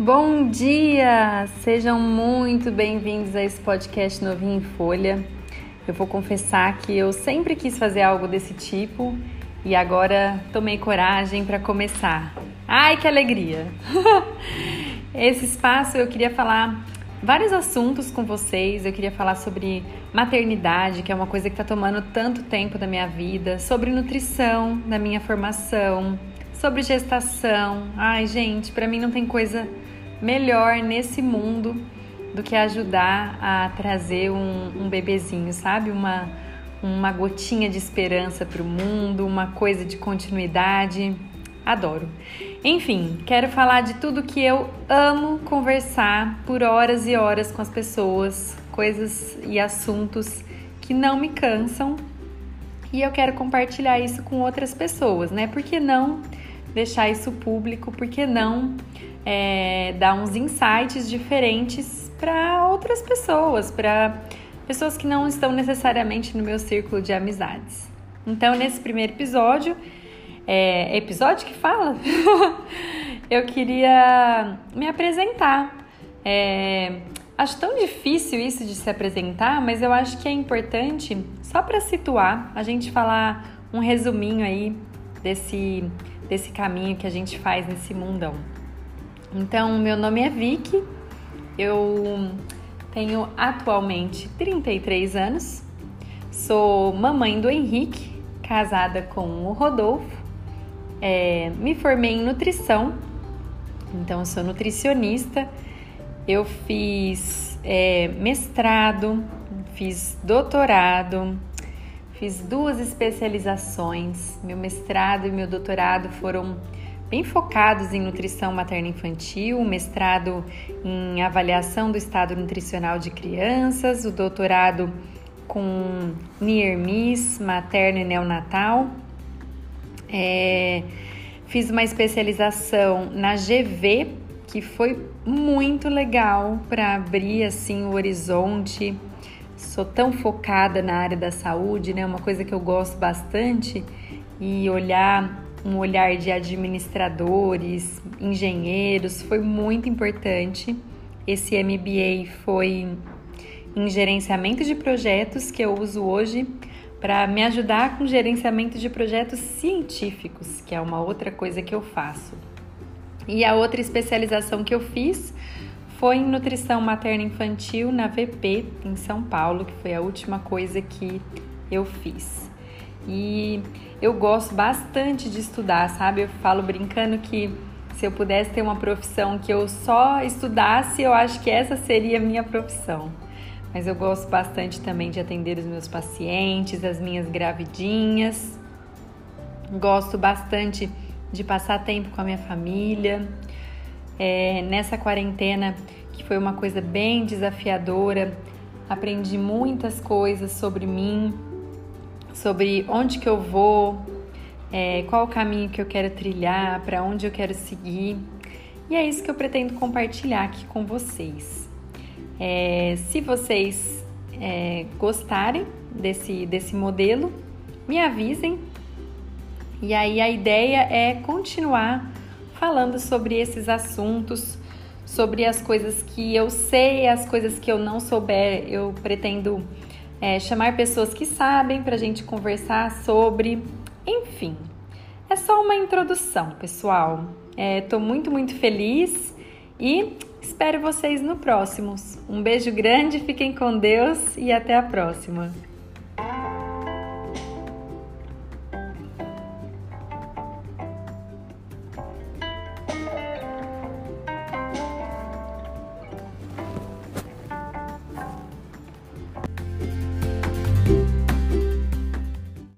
Bom dia! Sejam muito bem-vindos a esse podcast novinho em folha. Eu vou confessar que eu sempre quis fazer algo desse tipo e agora tomei coragem para começar. Ai, que alegria! Esse espaço eu queria falar vários assuntos com vocês. Eu queria falar sobre maternidade, que é uma coisa que está tomando tanto tempo da minha vida, sobre nutrição, da minha formação, sobre gestação. Ai, gente, para mim não tem coisa melhor nesse mundo do que ajudar a trazer um, um bebezinho, sabe? Uma, uma gotinha de esperança para o mundo, uma coisa de continuidade. Adoro. Enfim, quero falar de tudo que eu amo conversar por horas e horas com as pessoas, coisas e assuntos que não me cansam. E eu quero compartilhar isso com outras pessoas, né? Por que não deixar isso público? Por que não é, dar uns insights diferentes para outras pessoas, para pessoas que não estão necessariamente no meu círculo de amizades? Então, nesse primeiro episódio, é, episódio que fala, eu queria me apresentar. É, acho tão difícil isso de se apresentar, mas eu acho que é importante, só para situar, a gente falar um resuminho aí desse, desse caminho que a gente faz nesse mundão. Então, meu nome é Vicky, eu tenho atualmente 33 anos, sou mamãe do Henrique, casada com o Rodolfo é, me formei em nutrição, então sou nutricionista. Eu fiz é, mestrado, fiz doutorado, fiz duas especializações. Meu mestrado e meu doutorado foram bem focados em nutrição materno-infantil, mestrado em avaliação do estado nutricional de crianças, o doutorado com NIRMIS, materno e neonatal. É, fiz uma especialização na GV, que foi muito legal para abrir assim o horizonte. Sou tão focada na área da saúde, né? Uma coisa que eu gosto bastante e olhar um olhar de administradores, engenheiros foi muito importante. Esse MBA foi em gerenciamento de projetos que eu uso hoje para me ajudar com gerenciamento de projetos científicos, que é uma outra coisa que eu faço. E a outra especialização que eu fiz foi em nutrição materna infantil na VP em São Paulo, que foi a última coisa que eu fiz. E eu gosto bastante de estudar, sabe? Eu falo brincando que se eu pudesse ter uma profissão que eu só estudasse, eu acho que essa seria a minha profissão mas eu gosto bastante também de atender os meus pacientes, as minhas gravidinhas. Gosto bastante de passar tempo com a minha família. É, nessa quarentena, que foi uma coisa bem desafiadora, aprendi muitas coisas sobre mim, sobre onde que eu vou, é, qual o caminho que eu quero trilhar, para onde eu quero seguir. E é isso que eu pretendo compartilhar aqui com vocês. É, se vocês é, gostarem desse, desse modelo, me avisem. E aí a ideia é continuar falando sobre esses assuntos, sobre as coisas que eu sei, as coisas que eu não souber. Eu pretendo é, chamar pessoas que sabem para a gente conversar sobre. Enfim, é só uma introdução, pessoal. Estou é, muito, muito feliz e Espero vocês no próximo. Um beijo grande, fiquem com Deus e até a próxima.